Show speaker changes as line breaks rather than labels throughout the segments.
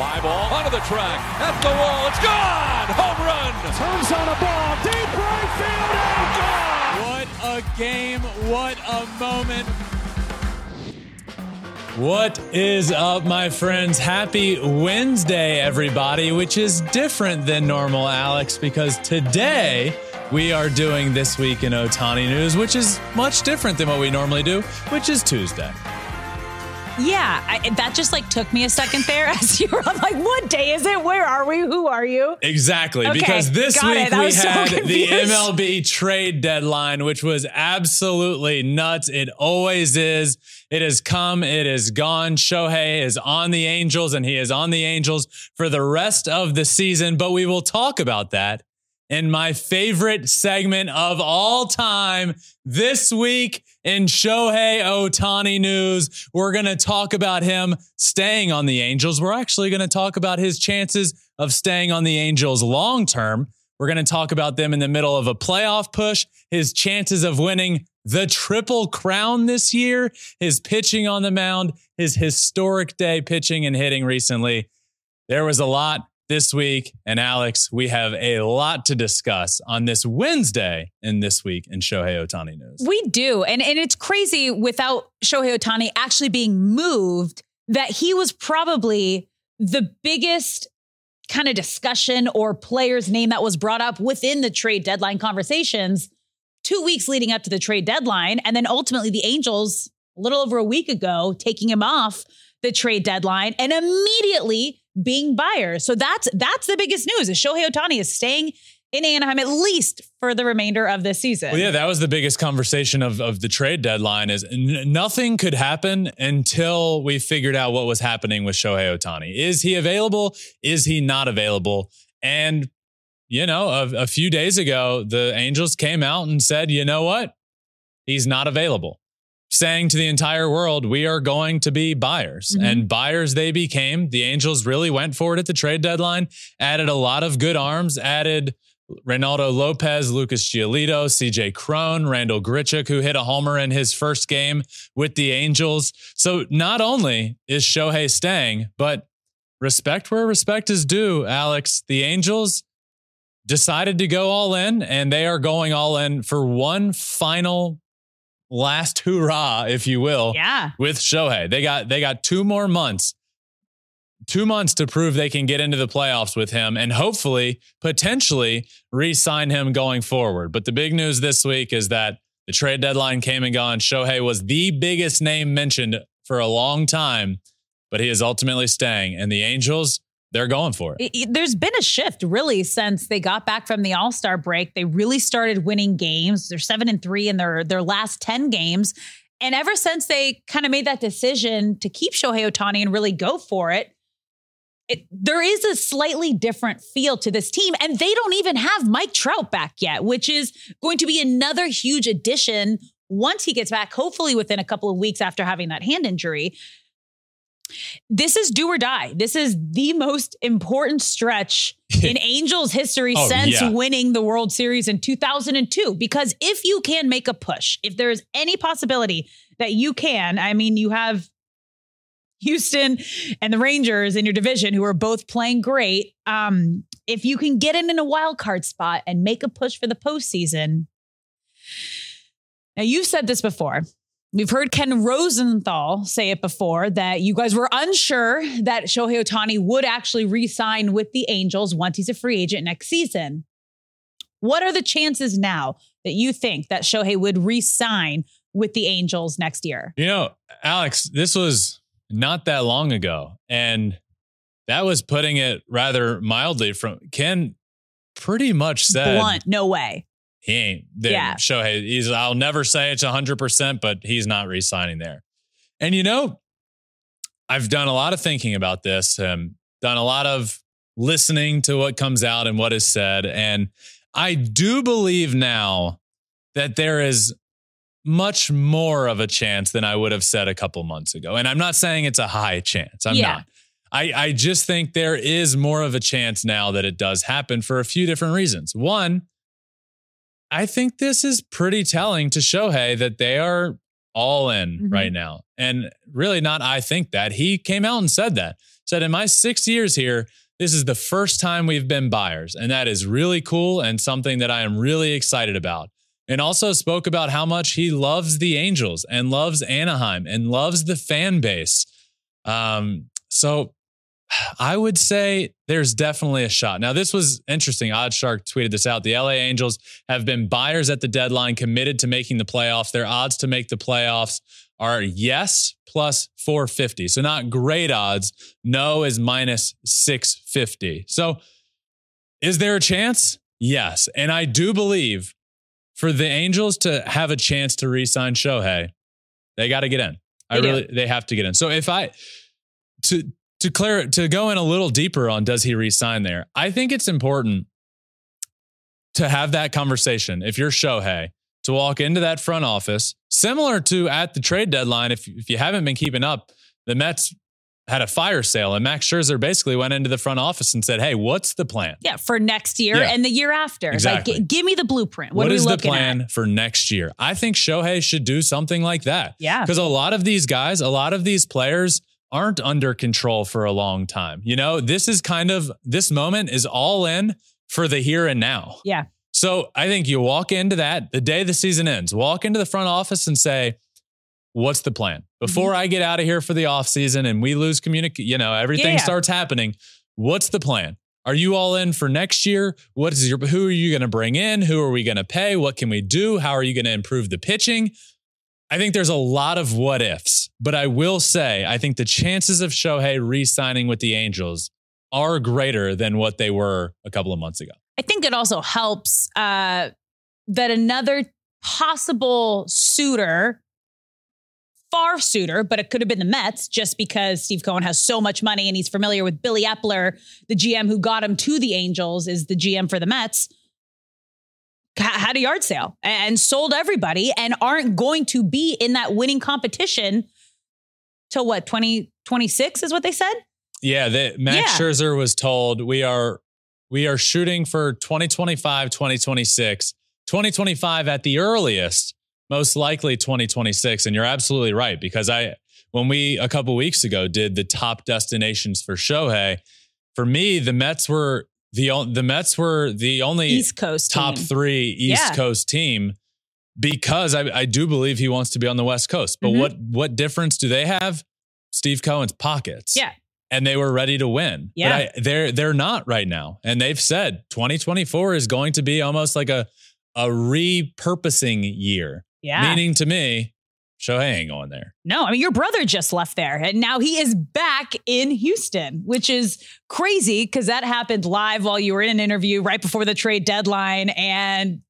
Fly ball onto the track, at the wall, it's gone! Home run!
Turns on a ball, deep right field, and gone!
What a game, what a moment. What is up, my friends? Happy Wednesday, everybody, which is different than normal, Alex, because today we are doing This Week in Ohtani News, which is much different than what we normally do, which is Tuesday.
Yeah, I, that just like took me a second there as you were I'm like, what day is it? Where are we? Who are you?
Exactly,
Okay,
because this week we
so
had the. MLB trade deadline, which was absolutely nuts. It always is. It has come, it is gone. Shohei is on the Angels, and he is on the Angels for the rest of the season. But we will talk about that in my favorite segment of all time this week in Shohei Ohtani news. We're going to talk about him staying on the Angels. We're actually going to talk about his chances of staying on the Angels long term. We're going to talk about them in the middle of a playoff push, his chances of winning the triple crown this year, his pitching on the mound, his historic day pitching and hitting recently. There was a lot this week. And Alex, we have a lot to discuss on this Wednesday in this week in Shohei Ohtani news.
We do. And, and it's crazy without Shohei Ohtani actually being moved that he was probably the biggest kind of discussion or player's name that was brought up within the trade deadline conversations two weeks leading up to the trade deadline. And then ultimately the Angels, a little over a week ago, taking him off the trade deadline and immediately being buyers. So that's that's the biggest news is Shohei Ohtani is staying in Anaheim at least for the remainder of this season.
Well, yeah, that was the biggest conversation of, of the trade deadline is n- nothing could happen until we figured out what was happening with Shohei Ohtani. Is he available? Is he not available? And, you know, a, a few days ago, the Angels came out and said, you know what? He's not available. Saying to the entire world, we are going to be buyers.
Mhm.
And buyers they became. The Angels really went for it at the trade deadline, added a lot of good arms, added Reynaldo Lopez, Lucas Giolito, CJ Crone, Randall Grichuk, who hit a homer in his first game with the Angels. So not only is Shohei staying, but respect where respect is due, Alex. The Angels decided to go all in, and they are going all in for one final last hurrah, if you will,
Yeah.
with Shohei. They got they got two more months. Two months to prove they can get into the playoffs with him and hopefully, potentially, re sign him going forward. But the big news this week is that the trade deadline came and gone. Shohei was the biggest name mentioned for a long time, but he is ultimately staying. And the Angels, they're going for it.
It- there's been a shift really since they got back from the All Star break. They really started winning games. They're seven and three in their their last ten games, and ever since they kind of made that decision to keep Shohei Ohtani and really go for it, it, there is a slightly different feel to this team, and they don't even have Mike Trout back yet, which is going to be another huge addition once he gets back. Hopefully, within a couple of weeks after having that hand injury this is do or die. This is the most important stretch in Angels history
Oh,
since
yeah.
winning the World Series in 2002. Because if you can make a push, if there is any possibility that you can, I mean, you have Houston and the Rangers in your division who are both playing great. Um, if you can get in in a wild card spot and make a push for the postseason. Now, you've said this before. We've heard Ken Rosenthal say it before that you guys were unsure that Shohei Ohtani would actually re sign with the Angels once he's a free agent next season. What are the chances now that you think that Shohei would re sign with the Angels next year?
You know, Alex, this was not that long ago. And that was putting it rather mildly from Ken pretty much said
Blunt, no way.
He ain't there.
Yeah.
Shohei, he's I'll never say it's hundred percent, but he's not re-signing there. And you know, I've done a lot of thinking about this and done a lot of listening to what comes out and what is said. And I do believe now that there is much more of a chance than I would have said a couple months ago. And I'm not saying it's a high chance. I'm
Yeah.
not. I, I just think there is more of a chance now that it does happen for a few different reasons. One, I think this is pretty telling to Shohei that they are all in
Mhm.
right now. And really not I think that. He came out and said that. Said in my 6 years here, this is the first time we've been buyers and that is really cool and something that I am really excited about. And also spoke about how much he loves the Angels and loves Anaheim and loves the fan base. Um so I would say there's definitely a shot. Now, this was interesting. Oddshark tweeted this out. The LA Angels have been buyers at the deadline, committed to making the playoffs. Their odds to make the playoffs are yes plus 450. So, not great odds. No is minus 650. So, is there a chance? Yes. And I do believe for the Angels to have a chance to re sign Shohei, they got to get in. I
They do.
really, they have to get in. So, if I, to, to clear to go in a little deeper on does he resign there? I think it's important to have that conversation. If you're Shohei, to walk into that front office, similar to at the trade deadline. If if you haven't been keeping up, the Mets had a fire sale, and Max Scherzer basically went into the front office and said, "Hey, what's the plan?
Yeah, for next year
Yeah.
and the year after.
Exactly.
Like, g- give me the blueprint. What,
what
are we
is the plan
at?
for next year?" I think Shohei should do something like that.
Yeah.
Because a lot of these guys, a lot of these players aren't under control for a long time. You know, this is kind of this moment is all in for the here and now.
Yeah.
So I think you walk into that the day the season ends, walk into the front office and say, What's the plan?
Mm-hmm.
Before I get out of here for the off season and we lose communicate, you know, everything
Yeah.
starts happening. What's the plan? Are you all in for next year? What is your who are you going to bring in? Who are we going to pay? What can we do? How are you going to improve the pitching? I think there's a lot of what ifs, but I will say I think the chances of Shohei re-signing with the Angels are greater than what they were a couple of months ago.
I think it also helps uh, that another possible suitor, far suitor, but it could have been the Mets just because Steve Cohen has so much money and he's familiar with Billy Eppler, the GM who got him to the Angels, is the GM for the Mets. Ha- Had a yard sale and sold everybody and aren't going to be in that winning competition till what, 2026 is what they said?
Yeah, the, Max
Yeah.
Scherzer was told we are we are shooting for 2025, 2026, 2025 at the earliest, most likely 2026. And you're absolutely right because I when we a couple weeks ago did the top destinations for Shohei, for me the Mets were the the Mets were the only
East Coast
top
team.
three East
Yeah.
Coast team because I, I do believe he wants to be on the West Coast. But
Mhm.
what what difference do they have? Steve Cohen's pockets.
Yeah.
And they were ready to win.
Yeah.
But I, they're they're not right now. And they've said 2024 is going to be almost like a a repurposing year.
Yeah.
Meaning to me, Shohei ain't going there.
No, I mean, your brother just left there and now he is back in Houston, which is crazy because that happened live while you were in an interview right before the trade deadline. And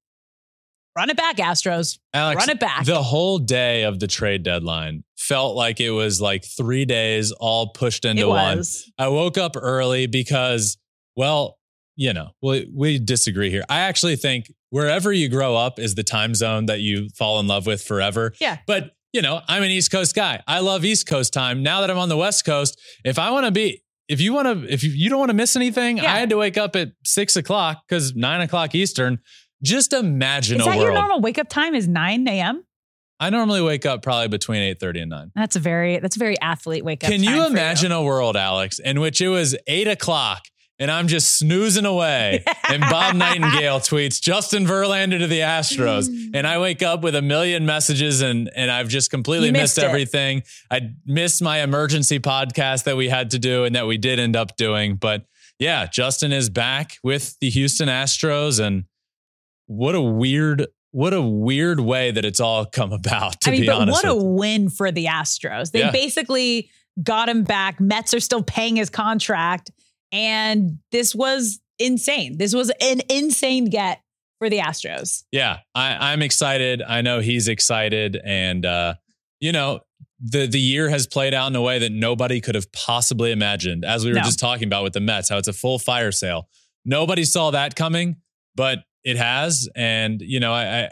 run it back, Astros.
Alex,
Run it back.
The whole day of the trade deadline felt like it was like three days all pushed into one. I woke up early because, well, you know, we, we disagree here. I actually think wherever you grow up is the time zone that you fall in love with forever.
Yeah.
But, you know, I'm an East Coast guy. I love East Coast time. Now that I'm on the West Coast, if I want to be, if you want to, if you, you don't want to miss anything,
Yeah.
I had to wake up at six o'clock because nine o'clock Eastern. Just imagine
Is
a
that
world.
your normal wake up time is 9 a.m.?
I normally wake up probably between 8.30 and 9.
That's a very, that's a very athlete wake up
Can you imagine a world, Alex, in which it was eight o'clock and I'm just snoozing away and Bob Nightingale tweets Justin Verlander to the Astros and I wake up with a million messages and and I've just completely missed,
missed
everything. I missed my emergency podcast that we had to do and that we did end up doing. But yeah, Justin is back with the Houston Astros and what a weird what a weird way that it's all come about to
I mean,
be
but
honest.
what a win for the Astros. They
Yeah.
basically got him back. Mets are still paying his contract. And this was insane. This was an insane get for the Astros.
yeah, I, I'm excited. I know he's excited, and uh, you know the the year has played out in a way that nobody could have possibly imagined. As we were
No.
just talking about with the Mets, how it's a full fire sale. Nobody saw that coming, but it has. And you know, I, I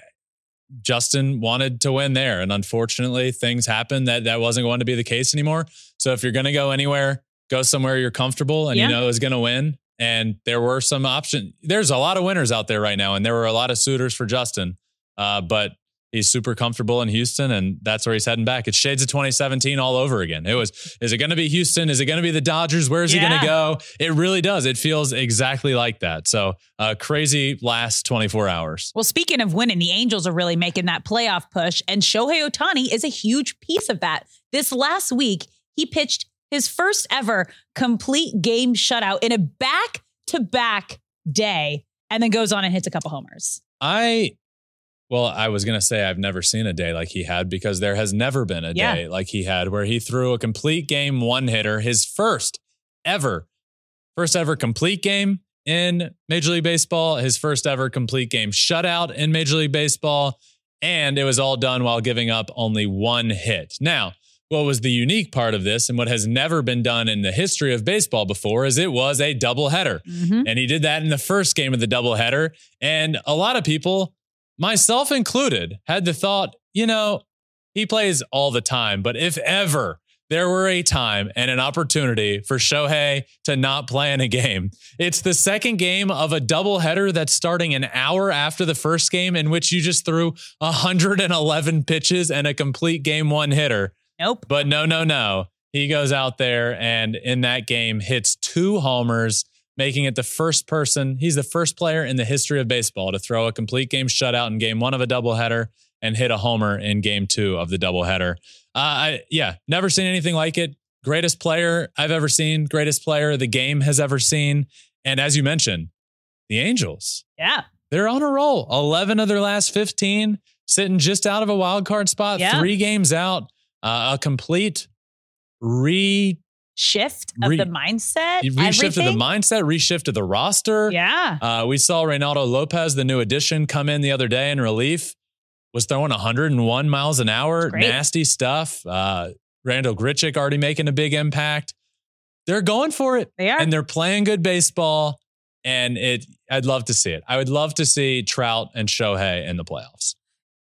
Justin wanted to win there, and unfortunately, things happened that that wasn't going to be the case anymore. So if you're going to go anywhere, go somewhere you're comfortable and
Yeah.
you know is going to win. And there were some options. There's a lot of winners out there right now, and there were a lot of suitors for Justin. Uh, but He's super comfortable in Houston, and that's where he's heading back. It's shades of 2017 all over again. It was, is it going to be Houston? Is it going to be the Dodgers? Where is he going to go? It really does. It feels exactly like that. So, uh, crazy last 24 hours.
Well, speaking of winning, the Angels are really making that playoff push, and Shohei Ohtani is a huge piece of that. This last week, he pitched his first ever complete game shutout in a back to back day, and then goes on and hits a couple homers.
I, well, I was going to say I've never seen a day like he had because there has never been a
Yeah.
day like he had where he threw a complete game one hitter, his first ever, first ever complete game in Major League Baseball, his first ever complete game shutout in Major League Baseball. And it was all done while giving up only one hit. Now, what was the unique part of this and what has never been done in the history of baseball before is it was a doubleheader.
Mhm.
And he did that in the first game of the doubleheader. And a lot of people, myself included, had the thought, you know, he plays all the time, but if ever there were a time and an opportunity for Shohei to not play in a game, it's the second game of a doubleheader that's starting an hour after the first game, in which you just threw 111 pitches and a complete game one hitter.
Nope.
But no, no, no. He goes out there and in that game hits two homers, making it the first person. He's the first player in the history of baseball to throw a complete game shutout in game one of a doubleheader and hit a homer in game two of the doubleheader. Uh, I, yeah, never seen anything like it. Greatest player I've ever seen, greatest player the game has ever seen. And as you mentioned, the Angels,
Yeah.
they're on a roll. 11 of their last 15, sitting just out of a wild card spot,
Yeah.
three games out, uh, a complete re
Shift of
Re-
the mindset.
reshift of the mindset, reshift of the roster.
Yeah.
Uh, we saw Reynaldo Lopez, the new addition, come in the other day in relief, was throwing 101 miles an hour, nasty stuff. Uh, Randall Grichuk already making a big impact. They're going for it
They are.
and they're playing good baseball. And it, I'd love to see it. I would love to see Trout and Shohei in the playoffs.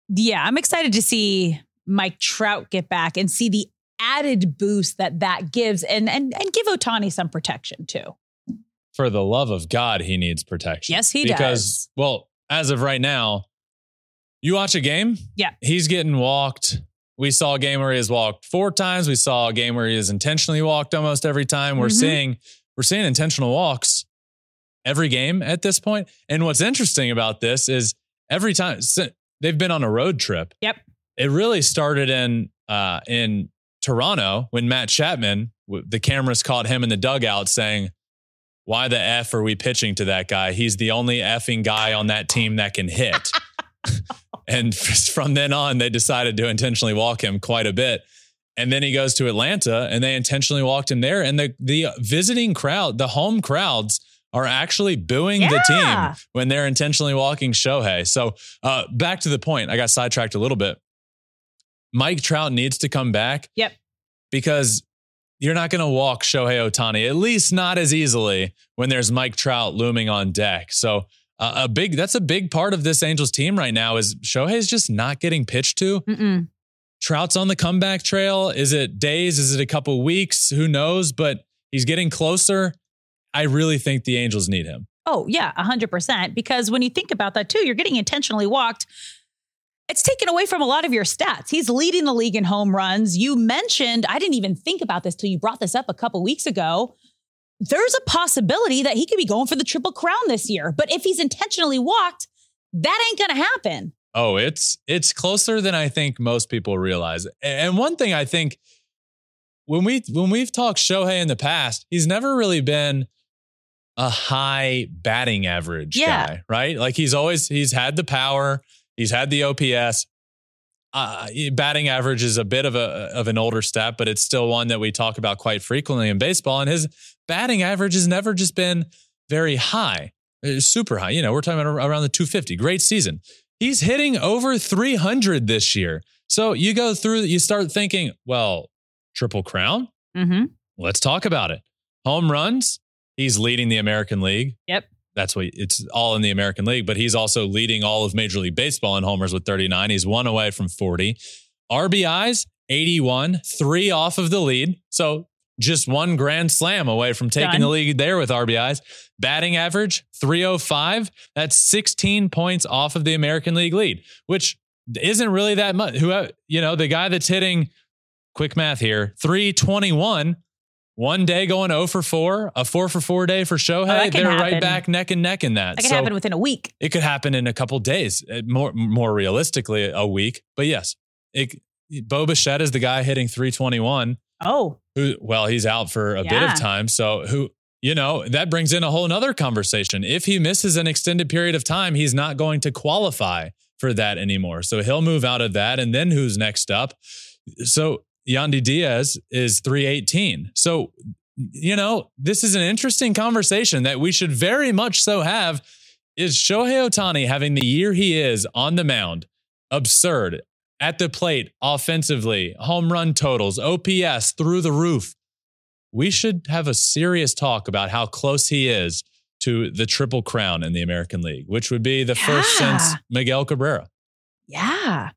yeah, I'm excited to see Mike Trout get back and see the added boost that that gives and and and give Ohtani some protection too.
For the love of God, he needs protection.
Yes, he
because,
does.
Because well, as of right now, you watch a game.
Yeah.
He's getting walked. We saw a game where he has walked four times. We saw a game where he has intentionally walked almost every time. We're
Mhm.
seeing we're seeing intentional walks every game at this point. And what's interesting about this is every time they've been on a road trip.
Yep.
It really started in uh, in Toronto when Matt Chapman, the cameras caught him in the dugout saying, "Why the f are we pitching to that guy? He's the only effing guy on that team that can hit." and from then on, they decided to intentionally walk him quite a bit. And then he goes to Atlanta, and they intentionally walked him there. And the the visiting crowd, the home crowds, are actually booing the team when they're intentionally walking Shohei. So uh, back to the point, I got sidetracked a little bit. Mike Trout needs to come back.
Yep.
Because you're not going to walk Shohei Ohtani, at least not as easily when there's Mike Trout looming on deck. So uh, a big that's a big part of this Angels team right now is Shohei's just not getting pitched to.
Mm-mm.
Trout's on the comeback trail. Is it days? Is it a couple weeks? Who knows? But he's getting closer. I really think the Angels need him.
Oh, yeah, 100%. Because when you think about that too, you're getting intentionally walked. It's taken away from a lot of your stats. He's leading the league in home runs. You mentioned, I didn't even think about this till you brought this up a couple weeks ago. There's a possibility that he could be going for the triple crown this year. But if he's intentionally walked, that ain't going to happen.
Oh, it's it's closer than I think most people realize. And one thing I think when we when we've talked Shohei in the past, he's never really been a high batting average
Yeah.
guy, right? Like he's always he's had the power, he's had the OPS. Uh, batting average is a bit of a of an older stat, but it's still one that we talk about quite frequently in baseball. And his batting average has never just been very high, super high. You know, we're talking about around the 250. Great season. He's hitting over 300 this year. So you go through, you start thinking, well, triple crown.
Mm-hmm.
Let's talk about it. Home runs. He's leading the American League.
Yep.
That's what it's all in the American League, but he's also leading all of Major League Baseball in homers with 39. He's one away from 40. RBIs, 81, three off of the lead. So just one grand slam away from taking
Done.
the lead there with RBIs. Batting average, 305. That's 16 points off of the American League lead, which isn't really that much. Who you know, the guy that's hitting quick math here, 321, one day going 0 for 4, a 4 for 4 day for Shohei.
can
They're
happen.
right back neck and neck in that.
That can
So
happen within a week.
it could happen in a couple days, uh, more more realistically a week. But yes, it Bo Bichette is the guy hitting 321
Oh,
who well he's out for a bit of time so who you know that brings in a whole nother conversation if he misses an extended period of time he's not going to qualify for that anymore so he'll move out of that and then who's next up so Yandy Diaz is 318 so you know this is an interesting conversation that we should very much so have is Shohei Ohtani having the year he is on the mound absurd at the plate offensively, home run totals, OPS through the roof. We should have a serious talk about how close he is to the triple crown in the American League, which would be the first since Miguel Cabrera.
yeah.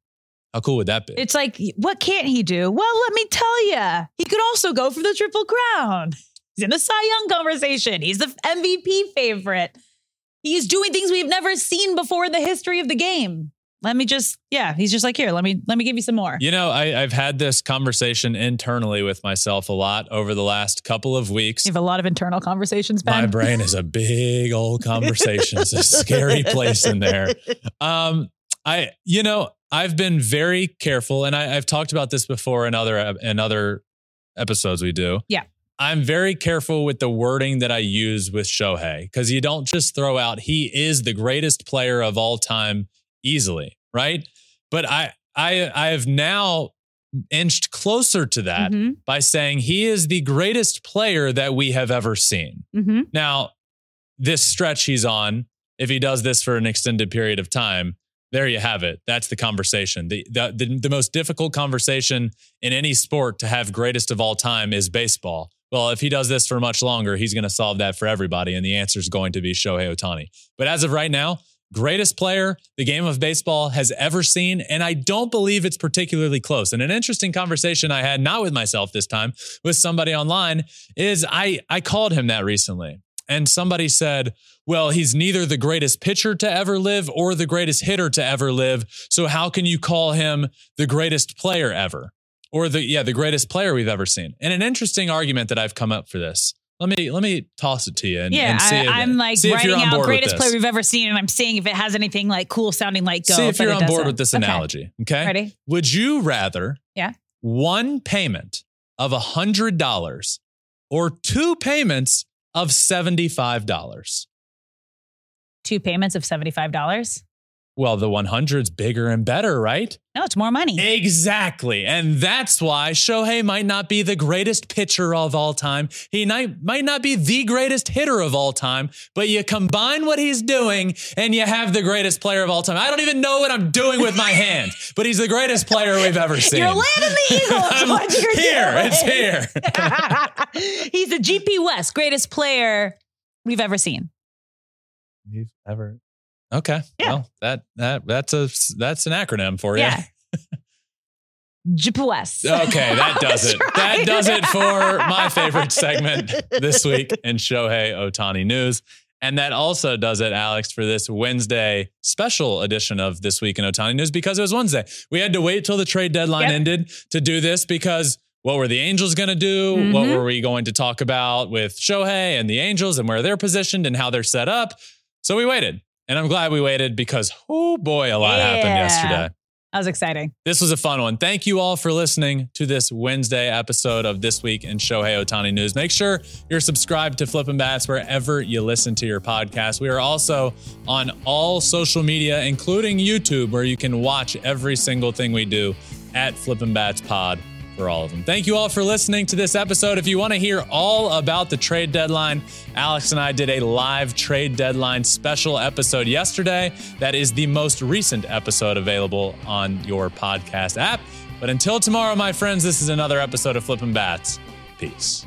How cool would that be?
It's like, what can't he do? Well, let me tell you, he could also go for the triple crown. He's in the Cy Young conversation. He's the MVP favorite. He's doing things we've never seen before in the history of the game. Let me just, yeah, he's just like, here, let me let me give you some more.
You know, I, I've had this conversation internally with myself a lot over the last couple of weeks.
You have a lot of internal conversations, Ben.
My brain is a big old conversation. It's a scary place in there. Um, I, you know, I've been very careful, and I, I've talked about this before in other in other episodes we do.
Yeah.
I'm very careful with the wording that I use with Shohei because you don't just throw out he is the greatest player of all time easily, right? But I I I have now inched closer to that
Mhm,
by saying he is the greatest player that we have ever seen.
mhm.
Now, this stretch he's on, if he does this for an extended period of time, there you have it. That's the conversation. The, the, the, the most difficult conversation in any sport to have greatest of all time is baseball. Well, if he does this for much longer, he's going to solve that for everybody. And the answer is going to be Shohei Ohtani. But as of right now, greatest player the game of baseball has ever seen. And I don't believe it's particularly close. And an interesting conversation I had, not with myself this time, with somebody online, is I, I called him that recently. And somebody said, well, he's neither the greatest pitcher to ever live or the greatest hitter to ever live. So how can you call him the greatest player ever? Or the yeah, the greatest player we've ever seen. And an interesting argument that I've come up for this. Let me let me toss it to you and,
Yeah,
and see
I,
if,
I'm like writing out greatest player we've ever seen, and I'm seeing if it has anything like cool sounding like go.
See if you're on board with this
Okay.
analogy. Okay.
Ready?
Would you rather
Yeah.
one payment of a $100 or two payments of $75?
Two payments of seventy-five dollars.
Well, the 100's bigger and better, right?
No, it's more money.
Exactly. And that's why Shohei might not be the greatest pitcher of all time. He might, might not be the greatest hitter of all time, but you combine what he's doing and you have the greatest player of all time. I don't even know what I'm doing with my hand, but he's the greatest player we've ever seen.
You're landing the eagle.
I'm
what you're
here.
doing.
It's here.
He's the GP West greatest player we've ever seen.
We've ever. Okay.
Yeah.
Well, that that that's a that's an acronym for you.
Yeah. GP West.
Okay, that does it. That does it for my favorite segment this week in Shohei Ohtani News. And that also does it, Alex, for this Wednesday special edition of This Week in Ohtani News because it was Wednesday. We had to wait till the trade deadline
Yep.
ended to do this because what were the Angels going to do? What
Mhm.
were we going to talk about with Shohei and the Angels and where they're positioned and how they're set up? So we waited. And I'm glad we waited because, oh boy, a lot happened yesterday.
That was exciting.
This was a fun one. Thank you all for listening to this Wednesday episode of This Week in Shohei Ohtani News. Make sure you're subscribed to Flippin' Bats wherever you listen to your podcast. We are also on all social media, including YouTube, where you can watch every single thing we do at Flippin' Bats Pod for all of them. Thank you all for listening to this episode. If you want to hear all about the trade deadline, Alex and I did a live trade deadline special episode yesterday. That is the most recent episode available on your podcast app. But until tomorrow, my friends, this is another episode of Flippin' Bats. Peace.